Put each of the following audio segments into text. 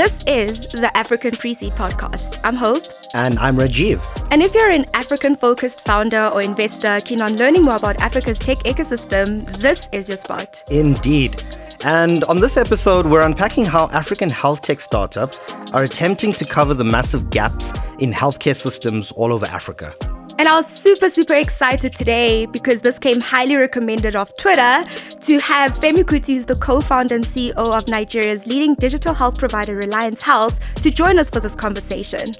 This is the African Pre-Seed Podcast. I'm Hope. And I'm Rajiv. And if you're an African focused founder or investor keen on learning more about Africa's tech ecosystem, this is your spot. Indeed. And on this episode, we're unpacking how African health tech startups are attempting to cover the massive gaps in healthcare systems all over Africa. And I was super, super excited today because this came highly recommended off Twitter to have Femi Kuti, who's the co founder and CEO of Nigeria's leading digital health provider, Reliance Health, to join us for this conversation.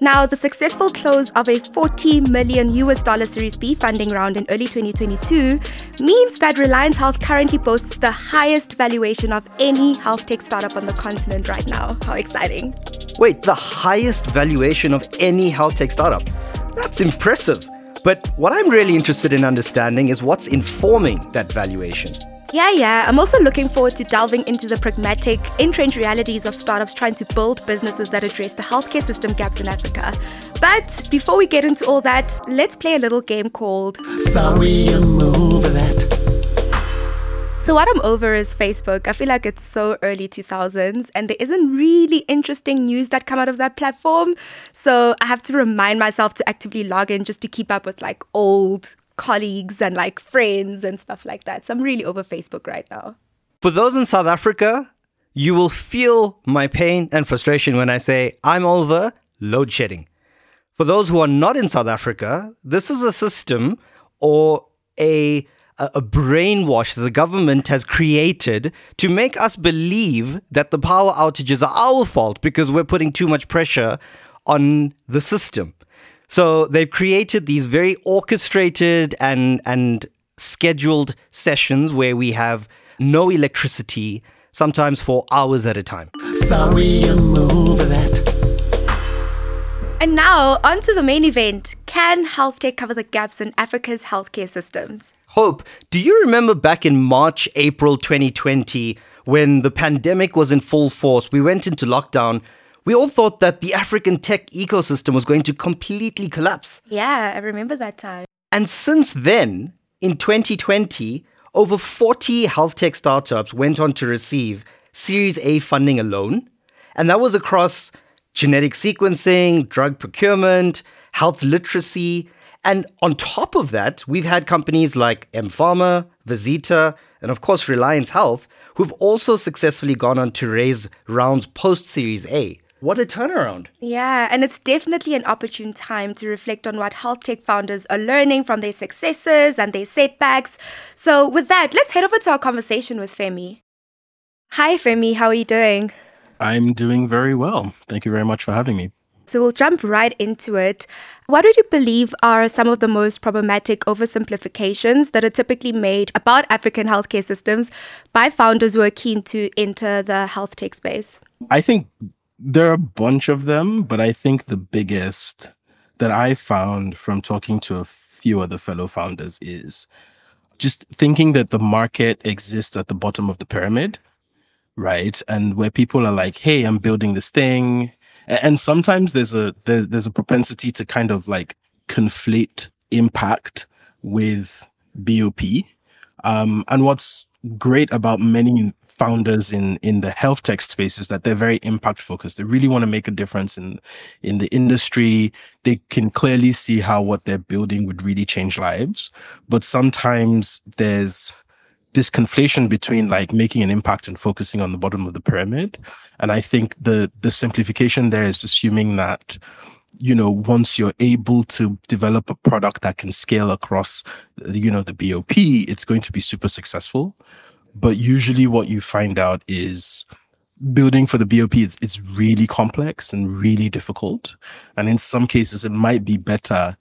Now, the successful close of a 40 million US dollar Series B funding round in early 2022 means that Reliance Health currently boasts the highest valuation of any health tech startup on the continent right now. How exciting! Wait, the highest valuation of any health tech startup? That's impressive. But what I'm really interested in understanding is what's informing that valuation. Yeah, yeah. I'm also looking forward to delving into the pragmatic, entrenched realities of startups trying to build businesses that address the healthcare system gaps in Africa. But before we get into all that, let's play a little game called Sorry, I'm over that. So what I'm over is Facebook. I feel like it's so early 2000s and there isn't really interesting news that come out of that platform. So I have to remind myself to actively log in just to keep up with like old colleagues and like friends and stuff like that. So I'm really over Facebook right now. For those in South Africa, you will feel my pain and frustration when I say I'm over load shedding. For those who are not in South Africa, this is a system or a a brainwash that the government has created to make us believe that the power outages are our fault because we're putting too much pressure on the system. So they've created these very orchestrated and and scheduled sessions where we have no electricity, sometimes for hours at a time. Sorry, I'm over that. And now, on to the main event. Can health tech cover the gaps in Africa's healthcare systems? Hope, do you remember back in March, April 2020, when the pandemic was in full force? We went into lockdown. We all thought that the African tech ecosystem was going to completely collapse. Yeah, I remember that time. And since then, in 2020, over 40 health tech startups went on to receive Series A funding alone. And that was across genetic sequencing, drug procurement, health literacy, and on top of that, we've had companies like M Pharma, Vezeeta, and of course Reliance Health, who've also successfully gone on to raise rounds post Series A. What a turnaround. Yeah, and it's definitely an opportune time to reflect on what health tech founders are learning from their successes and their setbacks. So, with that, let's head over to our conversation with Femi. Hi, Femi, how are you doing? I'm doing very well. Thank you very much for having me. So we'll jump right into it. What do you believe are some of the most problematic oversimplifications that are typically made about African healthcare systems by founders who are keen to enter the health tech space? I think there are a bunch of them, but I think the biggest that I found from talking to a few other fellow founders is just thinking that the market exists at the bottom of the pyramid, right? And where people are like, hey, I'm building this thing and sometimes there's a there's there's a propensity to kind of like conflate impact with BOP. Um, and what's great about many founders in in the health tech space is that they're very impact focused. They really want to make a difference in in the industry. They can clearly see how what they're building would really change lives. But sometimes there's this conflation between like making an impact and focusing on the bottom of the pyramid. And I think the the simplification there is assuming that you know once you're able to develop a product that can scale across you know the BOP, it's going to be super successful. But usually what you find out is building for the BOP is it's really complex and really difficult. And in some cases it might be better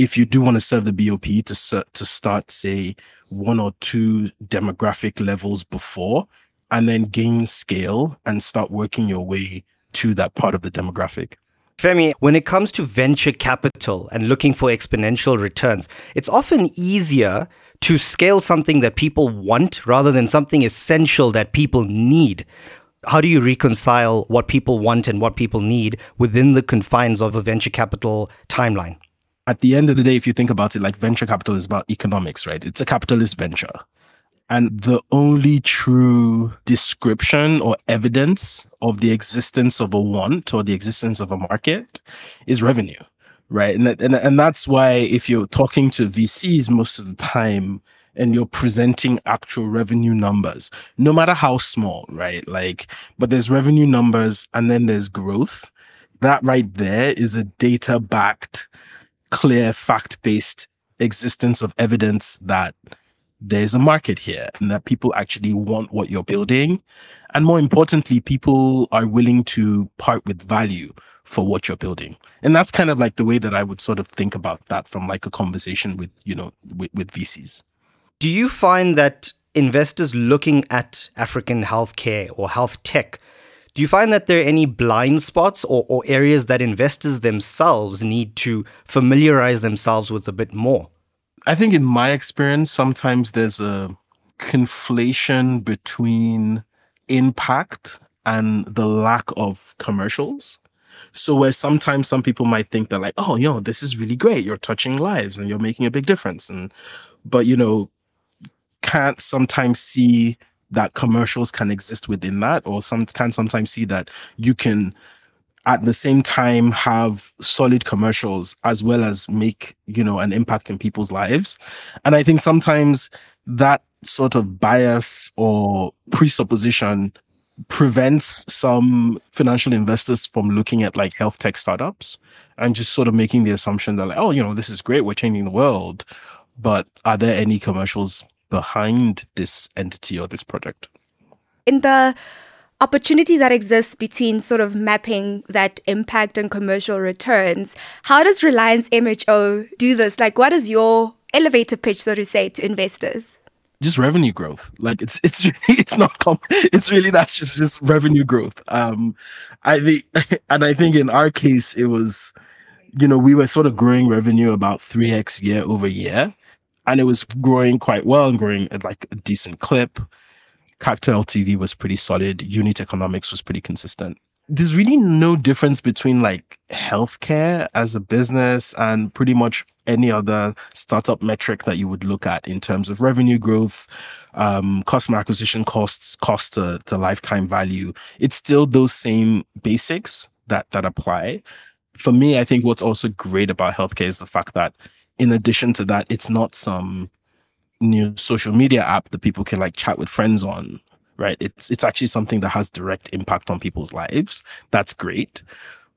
if you do want to serve the BOP to to start say one or two demographic levels before and then gain scale and start working your way to that part of the demographic. Femi, when it comes to venture capital and looking for exponential returns, it's often easier to scale something that people want rather than something essential that people need. How do you reconcile what people want and what people need within the confines of a venture capital timeline? At the end of the day, if you think about it, like venture capital is about economics, right? It's a capitalist venture. And the only true description or evidence of the existence of a want or the existence of a market is revenue, right? And, and, and that's why if you're talking to VCs most of the time and you're presenting actual revenue numbers, no matter how small, right? Like, but there's revenue numbers and then there's growth. That right there is a data backed, clear, fact based existence of evidence that there's a market here and that people actually want what you're building. And more importantly, people are willing to part with value for what you're building. And that's kind of like the way that I would sort of think about that from like a conversation with, you know, with, with VCs. Do you find that investors looking at African healthcare or health tech, do you find that there are any blind spots or, or areas that investors themselves need to familiarize themselves with a bit more? I think in my experience, sometimes there's a conflation between impact and the lack of commercials. So where sometimes some people might think that like, oh, you know, this is really great. You're touching lives and you're making a big difference. And but you know, can't sometimes see that commercials can exist within that, or some can sometimes see that you can at the same time have solid commercials as well as make you know an impact in people's lives. And i think sometimes that sort of bias or presupposition prevents some financial investors from looking at like health tech startups and just sort of making the assumption that like oh you know this is great. We're changing the world. But are there any commercials behind this entity or this project in the opportunity that exists between sort of mapping that impact and commercial returns. How does Reliance HMO do this? Like, what is your elevator pitch, so to say, to investors? Just revenue growth. Like it's it's really, it's not com- it's really that's just just revenue growth. Um, I think and I think in our case it was, you know, we were sort of growing revenue about three x year over year, and it was growing quite well and growing at like a decent clip. CAC to LTV was pretty solid. Unit economics was pretty consistent. There's really no difference between like healthcare as a business and pretty much any other startup metric that you would look at in terms of revenue growth, um, customer acquisition costs, cost to, to lifetime value. It's still those same basics that that apply. For me, I think what's also great about healthcare is the fact that in addition to that, it's not some new social media app that people can like chat with friends on right it's it's actually something that has direct impact on people's lives that's great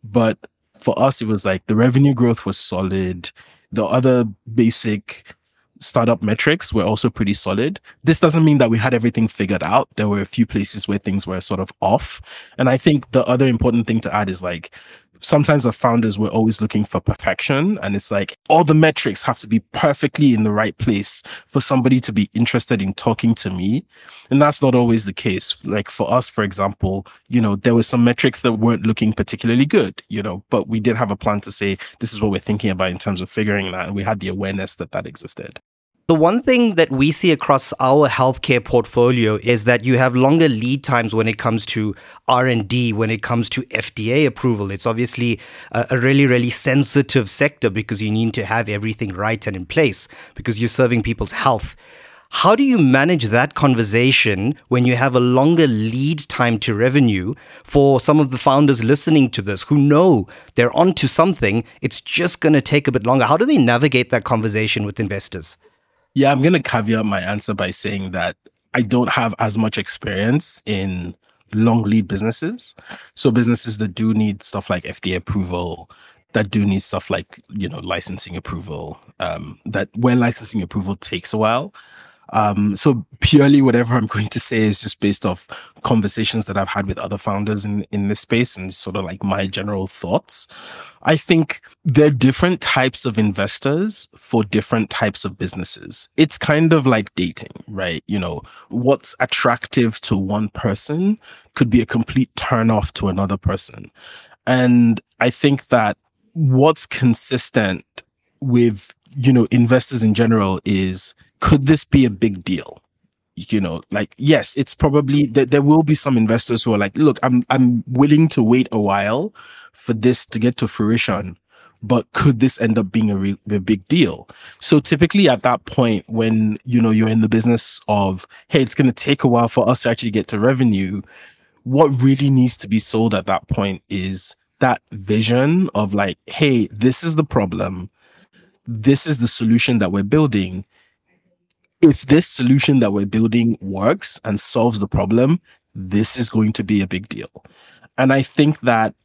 but for us it was like the revenue growth was solid the other basic startup metrics were also pretty solid. This doesn't mean that we had everything figured out. There were a few places where things were sort of off. And I think the other important thing to add is like sometimes the founders were always looking for perfection and it's like all the metrics have to be perfectly in the right place for somebody to be interested in talking to me. And that's not always the case. Like for us for example you know there were some metrics that weren't looking particularly good you know but we did have a plan to say this is what we're thinking about in terms of figuring that and we had the awareness that that existed the one thing that we see across our healthcare portfolio is that you have longer lead times when it comes to R&D, when it comes to FDA approval. It's obviously a, a really, really sensitive sector because you need to have everything right and in place because you're serving people's health. How do you manage that conversation when you have a longer lead time to revenue for some of the founders listening to this who know they're onto something? It's just going to take a bit longer. How do they navigate that conversation with investors? Yeah, I'm going to caveat my answer by saying that I don't have as much experience in long lead businesses. So businesses that do need stuff like FDA approval, that do need stuff like, you know, licensing approval, um, that where licensing approval takes a while. Um, so purely whatever I'm going to say is just based off conversations that I've had with other founders in, in this space and sort of like my general thoughts. I think there are different types of investors for different types of businesses. It's kind of like dating, right? You know, what's attractive to one person could be a complete turn off to another person. And I think that what's consistent with, you know, investors in general is could this be a big deal? You know, like yes, it's probably that there will be some investors who are like, look, I'm I'm willing to wait a while for this to get to fruition, but could this end up being a, re- a big deal? So typically at that point, when you know you're in the business of, hey, it's going to take a while for us to actually get to revenue, what really needs to be sold at that point is that vision of like, hey, this is the problem. This is the solution that we're building. If this solution that we're building works and solves the problem, this is going to be a big deal. And I think that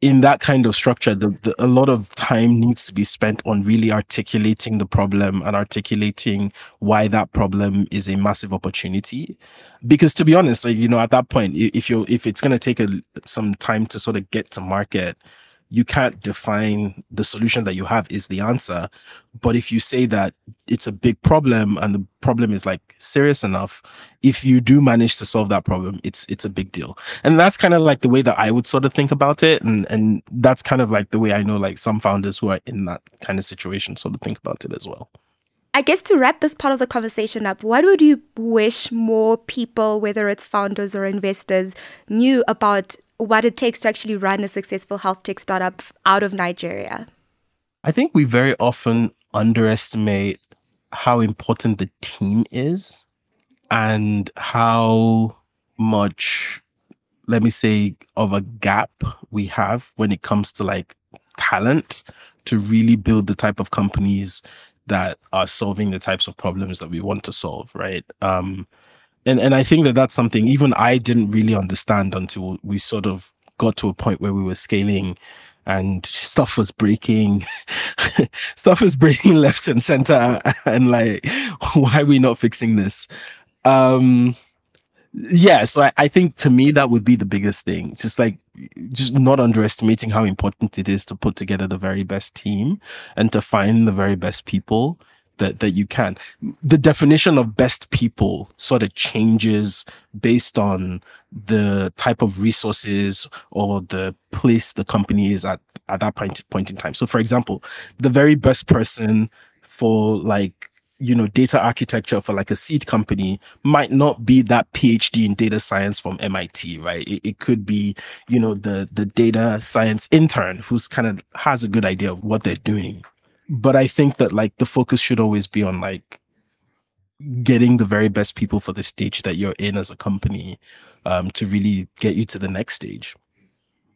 in that kind of structure, the, the, a lot of time needs to be spent on really articulating the problem and articulating why that problem is a massive opportunity. Because to be honest, like you know, at that point, if you're if it's going to take a, some time to sort of get to market, you can't define the solution that you have is the answer. But if you say that it's a big problem and the problem is like serious enough, if you do manage to solve that problem, it's it's a big deal. And that's kind of like the way that I would sort of think about it. And and that's kind of like the way I know like some founders who are in that kind of situation sort of think about it as well. I guess to wrap this part of the conversation up, what would you wish more people, whether it's founders or investors, knew about what it takes to actually run a successful health tech startup out of Nigeria? I think we very often underestimate how important the team is and how much, let me say, of a gap we have when it comes to like talent to really build the type of companies that are solving the types of problems that we want to solve, right? Um, and and I think that that's something even I didn't really understand until we sort of got to a point where we were scaling and stuff was breaking stuff was breaking left and center and like why are we not fixing this? Um yeah so I, I think to me that would be the biggest thing just like just not underestimating how important it is to put together the very best team and to find the very best people that that you can. The definition of best people sort of changes based on the type of resources or the place the company is at at that point point in time. So, for example, the very best person for like you know data architecture for like a seed company might not be that phd in data science from mit right it, it, could be you know the the data science intern who's kind of has a good idea of what they're doing but I think that like the focus should always be on like getting the very best people for the stage that you're in as a company um, to really get you to the next stage.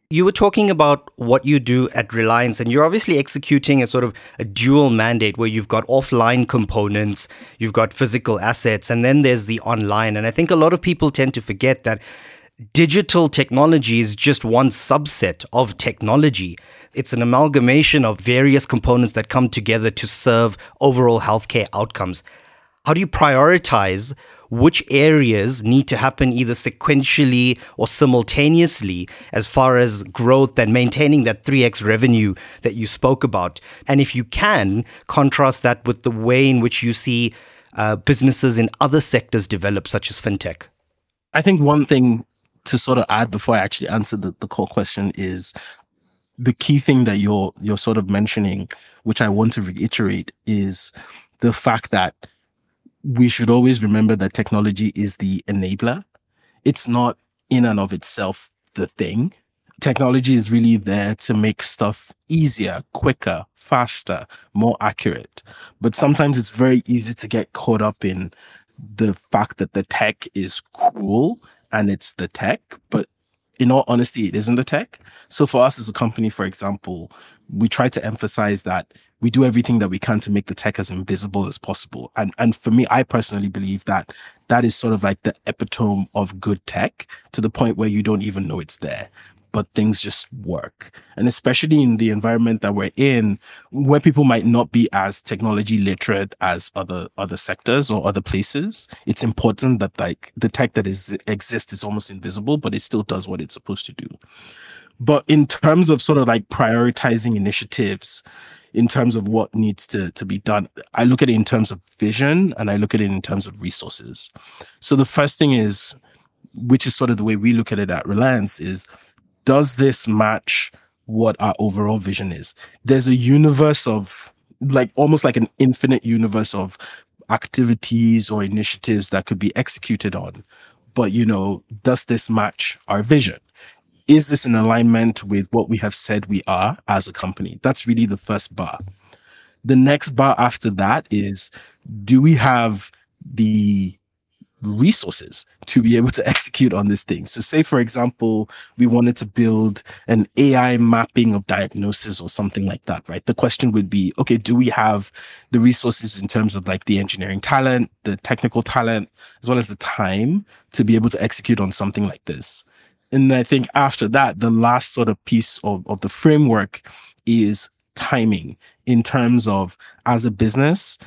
You were talking about what you do at Reliance, and you're obviously executing a sort of a dual mandate where you've got offline components, you've got physical assets, and then there's the online. And I think a lot of people tend to forget that digital technology is just one subset of technology. It's an amalgamation of various components that come together to serve overall healthcare outcomes. How do you prioritize which areas need to happen either sequentially or simultaneously as far as growth and maintaining that 3x revenue that you spoke about? And if you can, contrast that with the way in which you see uh, businesses in other sectors develop, such as fintech. I think one thing to sort of add before I actually answer the, the core question is the key thing that you're you're sort of mentioning, which I want to reiterate, is the fact that we should always remember that technology is the enabler. It's not in and of itself the thing. Technology is really there to make stuff easier, quicker, faster, more accurate. But sometimes it's very easy to get caught up in the fact that the tech is cool and it's the tech, but in all honesty, it isn't the tech. So for us as a company, for example, we try to emphasize that we do everything that we can to make the tech as invisible as possible. And and for me, I personally believe that that is sort of like the epitome of good tech to the point where you don't even know it's there but things just work. And especially in the environment that we're in, where people might not be as technology literate as other other sectors or other places, it's important that like the tech that is exists is almost invisible, but it still does what it's supposed to do. But in terms of sort of like prioritizing initiatives, in terms of what needs to, to be done, I look at it in terms of vision and I look at it in terms of resources. So the first thing is, which is sort of the way we look at it at Reliance, is does this match what our overall vision is? There's a universe of like almost like an infinite universe of activities or initiatives that could be executed on. But you know, does this match our vision? is this in alignment with what we have said we are as a company? That's really the first bar. The next bar after that is do we have the resources to be able to execute on this thing. So, say for example, we wanted to build an AI mapping of diagnosis or something like that, right? The question would be okay, do we have the resources in terms of like the engineering talent, the technical talent, as well as the time to be able to execute on something like this? And I think after that, the last sort of piece of, of the framework is timing in terms of as a business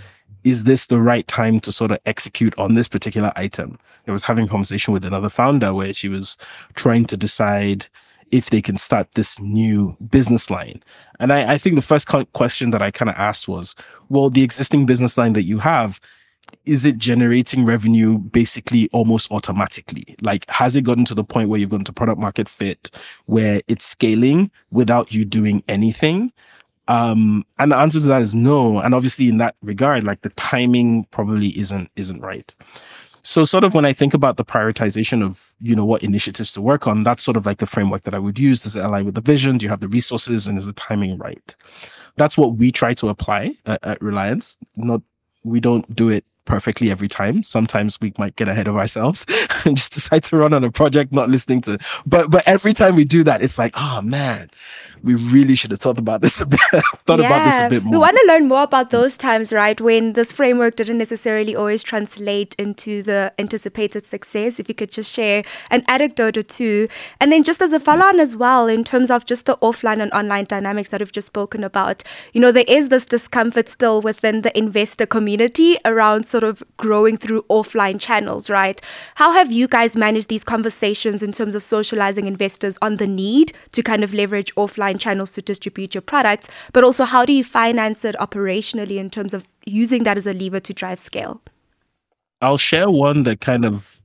is this the right time to sort of execute on this particular item? I was having a conversation with another founder where she was trying to decide if they can start this new business line. And I, I think the first question that I kind of asked was, well, the existing business line that you have, is it generating revenue basically almost automatically? Like, has it gotten to the point where you've gotten to product market fit where it's scaling without you doing anything? Um, and the answer to that is no. And obviously, in that regard, like the timing probably isn't isn't right. So, sort of when I think about the prioritization of you know what initiatives to work on, that's sort of like the framework that I would use. Does it align with the vision? Do you have the resources? And is the timing right? That's what we try to apply at, at Reliance. Not we don't do it perfectly every time. Sometimes we might get ahead of ourselves and just decide to run on a project, not listening to. But but every time we do that, it's like, oh man, we really should have thought about this a bit. thought yeah. about this a bit more. We want to learn more about those times, right? When this framework didn't necessarily always translate into the anticipated success. If you could just share an anecdote or two, and then just as a follow-on as well, in terms of just the offline and online dynamics that we've just spoken about. You know, there is this discomfort still within the investor community around sort of growing through offline channels, right? How have you guys managed these conversations in terms of socializing investors on the need to kind of leverage offline channels to distribute your products, but also how do you finance it operationally in terms of using that as a lever to drive scale? I'll share one that kind of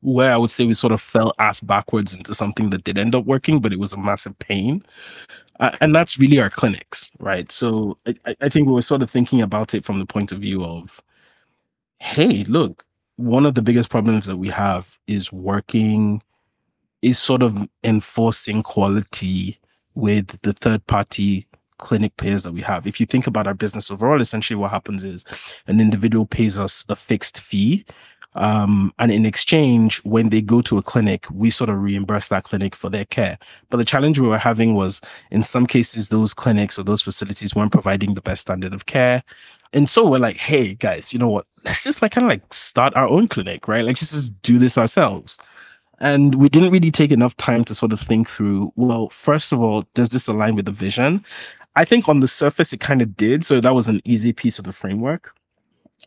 where I would say we sort of fell ass backwards into something that did end up working, but it was a massive pain. Uh, and that's really our clinics, right? So I, I think we were sort of thinking about it from the point of view of, hey, look, one of the biggest problems that we have is working, is sort of enforcing quality with the third party clinic payers that we have. If you think about our business overall, essentially what happens is an individual pays us a fixed fee. Um, and in exchange, when they go to a clinic, we sort of reimburse that clinic for their care. But the challenge we were having was in some cases, those clinics or those facilities weren't providing the best standard of care. And so we're like, hey guys, you know what? Let's just like kind of like start our own clinic, right? Like just just do this ourselves. And we didn't really take enough time to sort of think through, well, first of all, does this align with the vision? I think on the surface, it kind of did. So that was an easy piece of the framework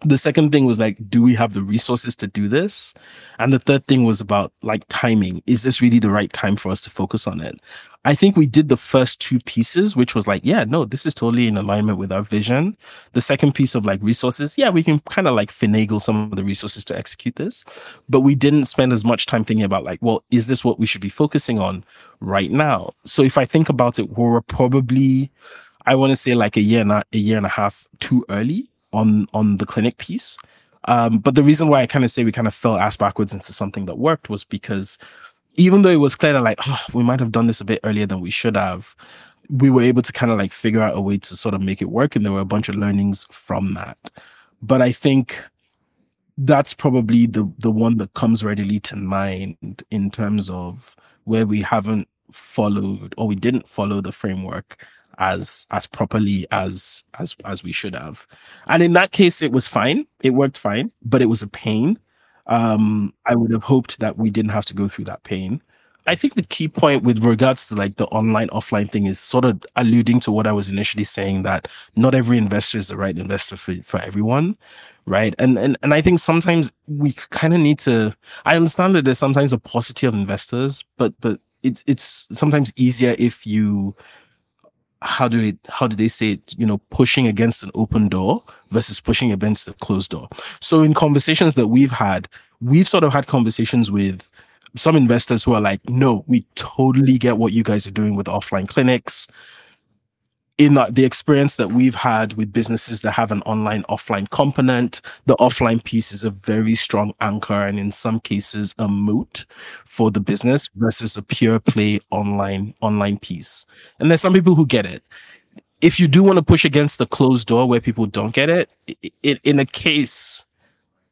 the second thing was like, do we have the resources to do this? And the third thing was about like timing. Is this really the right time for us to focus on it? I think we did the first two pieces, which was like, yeah, no, this is totally in alignment with our vision. The second piece of like resources, yeah, we can kind of like finagle some of the resources to execute this, but we didn't spend as much time thinking about like, well, is this what we should be focusing on right now? So if I think about it, we're probably, I want to say like a year and a, a year and a half too early on on the clinic piece. Um, but the reason why I kind of say we kind of fell ass backwards into something that worked was because even though it was clear that like oh, we might have done this a bit earlier than we should have, we were able to kind of like figure out a way to sort of make it work, and there were a bunch of learnings from that. But I think that's probably the the one that comes readily to mind in terms of where we haven't followed or we didn't follow the framework as as properly as as as we should have. And in that case it was fine. It worked fine but it was a pain. Um i would have hoped that we didn't have to go through that pain. I think the key point with regards to like the online offline thing is sort of alluding to what i was initially saying that not every investor is the right investor for, for everyone right? And and, and i think sometimes we kind of need to i understand that there's sometimes a paucity of investors but but it's it's sometimes easier if you how do it how do they say it? You know pushing against an open door versus pushing against a closed door. So in conversations that we've had we've sort of had conversations with some investors who are like no we totally get what you guys are doing with offline clinics in the experience that we've had with businesses that have an online offline component, the offline piece is a very strong anchor and in some cases a moat for the business versus a pure play online online piece. And there's some people who get it. If you do want to push against the closed door where people don't get it, it in a case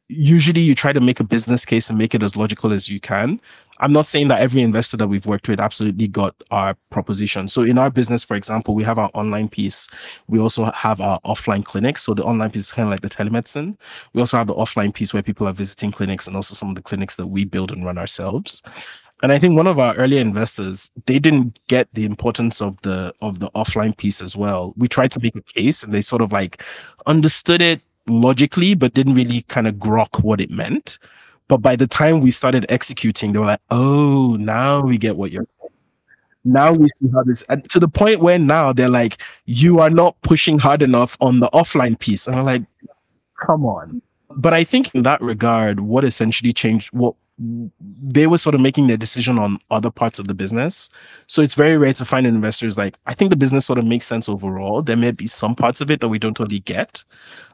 usually you try to make a business case and make it as logical as you can. I'm not saying that every investor that we've worked with absolutely got our proposition. So in our business, for example, we have our online piece. We also have our offline clinics. So the online piece is kind of like the telemedicine. We also have the offline piece where people are visiting clinics and also some of the clinics that we build and run ourselves. And I think one of our earlier investors, they didn't get the importance of the of the offline piece as well. We tried to make a case and they sort of like understood it logically, but didn't really kind of grok what it meant. But by the time we started executing, they were like, oh, now we get what you're. Now we see how this, and to the point where now they're like, you are not pushing hard enough on the offline piece. And I'm like, come on. But I think in that regard, what essentially changed, what they were sort of making their decision on other parts of the business. So it's very rare to find investors like, I think the business sort of makes sense overall. There may be some parts of it that we don't totally get.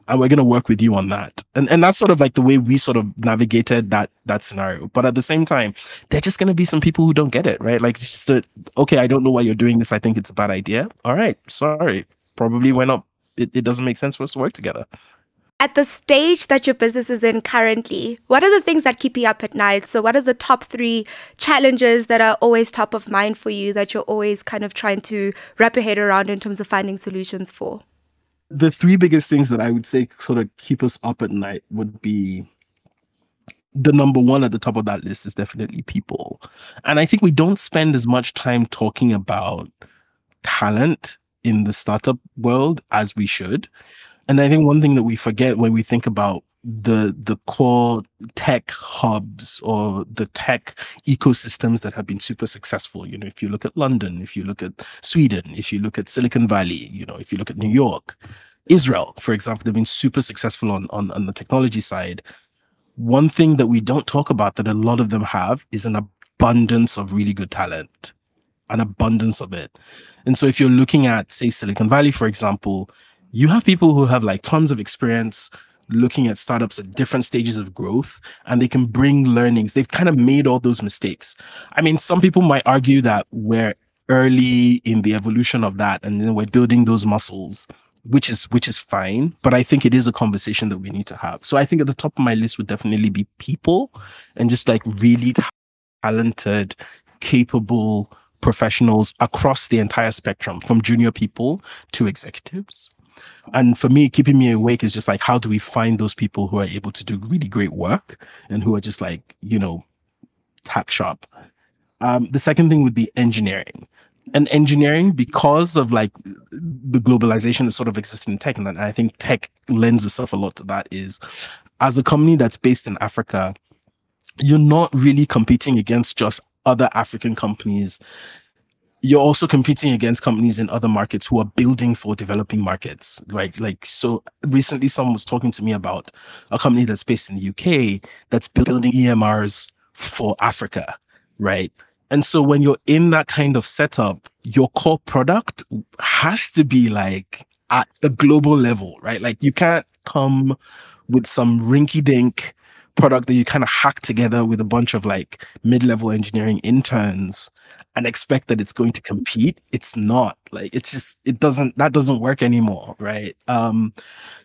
And we're gonna work with you on that. And and that's sort of like the way we sort of navigated that that scenario. But at the same time, there're just gonna be some people who don't get it, right? Like just a, okay, I don't know why you're doing this. I think it's a bad idea. All right, sorry. Probably we're not it, it doesn't make sense for us to work together at the stage that your business is in currently, what are the things that keep you up at night? So, what are the top three challenges that are always top of mind for you that you're always kind of trying to wrap your head around in terms of finding solutions for? The three biggest things that I would say sort of keep us up at night would be the number one at the top of that list is definitely people. And I think we don't spend as much time talking about talent in the startup world as we should. And I think one thing that we forget when we think about the the core tech hubs or the tech ecosystems that have been super successful you know if you look at london if you look at sweden if you look at silicon valley you know if you look at new york israel for example they've been super successful on on, on the technology side. One thing that we don't talk about that a lot of them have is an abundance of really good talent an abundance of it. And so if you're looking at say silicon valley for example you have people who have like tons of experience looking at startups at different stages of growth and they can bring learnings. They've kind of made all those mistakes. I mean, some people might argue that we're early in the evolution of that and then we're building those muscles which is which is fine but i think it is a conversation that we need to have so i think at the top of my list would definitely be people and just like really talented capable professionals across the entire spectrum from junior people to executives and for me, keeping me awake is just like, how do we find those people who are able to do really great work and who are just like, you know, tack sharp? Um, the second thing would be engineering. And engineering, because of like the globalization that sort of exists in tech, and I think tech lends itself a lot to that, is as a company that's based in Africa, you're not really competing against just other African companies you're also competing against companies in other markets who are building for developing markets. Right like so recently someone was talking to me about a company that's based in the uk that's building emrs for africa right? And so when you're in that kind of setup your core product has to be like at a global level right? Like you can't come with some rinky dink product that you kind of hack together with a bunch of like mid-level engineering interns and expect that it's going to compete it's not like it's just it doesn't that doesn't work anymore right? Um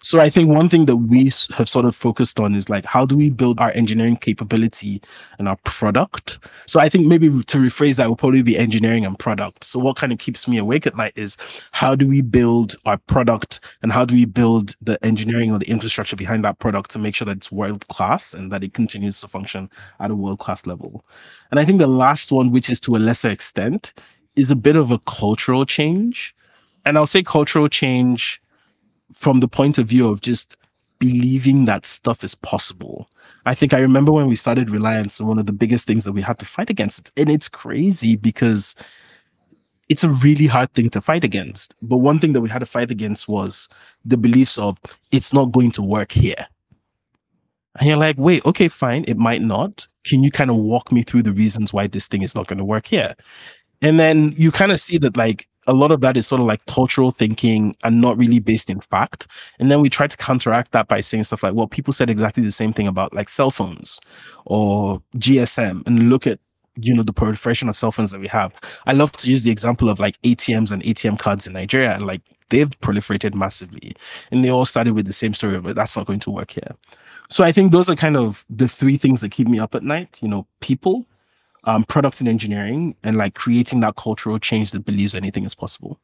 so i think one thing that we have sort of focused on is like how do we build our engineering capability and our product? So i think maybe to rephrase that will probably be engineering and product. So what kind of keeps me awake at night is how do we build our product and how do we build the engineering or the infrastructure behind that product to make sure that it's world class and that it continues to function at a world class level? And i think the last one which is to a lesser extent is a bit of a cultural change. And I'll say cultural change from the point of view of just believing that stuff is possible. I think I remember when we started Reliance, and one of the biggest things that we had to fight against, and it's crazy because it's a really hard thing to fight against. But one thing that we had to fight against was the beliefs of it's not going to work here. And you're like, wait, okay, fine, it might not. Can you kind of walk me through the reasons why this thing is not going to work here? And then you kind of see that like a lot of that is sort of like cultural thinking and not really based in fact. And then we try to counteract that by saying stuff like, well, people said exactly the same thing about like cell phones or GSM and look at you know the proliferation of cell phones that we have. I love to use the example of like ATMs and ATM cards in Nigeria, and like they've proliferated massively, and they all started with the same story, but that's not going to work here. So I think those are kind of the three things that keep me up at night. You know, people, um, product and engineering, and like creating that cultural change that believes anything is possible.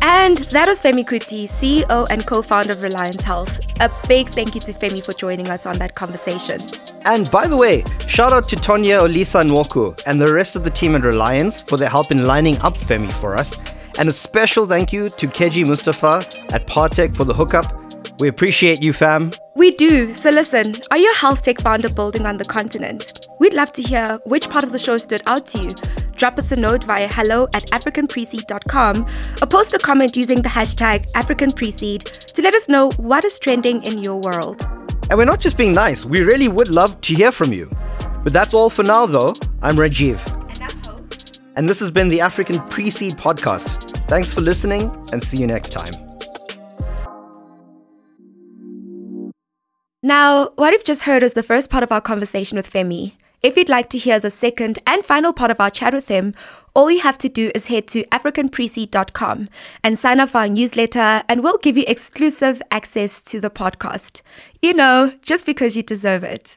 And that was Femi Kuti, CEO and co founder of Reliance Health. A big thank you to Femi for joining us on that conversation. And by the way, shout out to Tonya Olisa Nwoku and the rest of the team at Reliance for their help in lining up Femi for us. And a special thank you to Keji Mustapha at Partech for the hookup. We appreciate you, fam. We do. So listen, are you a health tech founder building on the continent? We'd love to hear which part of the show stood out to you. Drop us a note via hello at africanpreseed.com or post a comment using the hashtag AfricanPreseed to let us know what is trending in your world. And we're not just being nice, we really would love to hear from you. But that's all for now, though. I'm Rajiv. And I'm Hope. And this has been the African Pre-Seed Podcast. Thanks for listening and see you next time. Now, what you've just heard is the first part of our conversation with Femi. If you'd like to hear the second and final part of our chat with him, all you have to do is head to africanpreseed.com and sign up for our newsletter, and we'll give you exclusive access to the podcast. You know, just because you deserve it.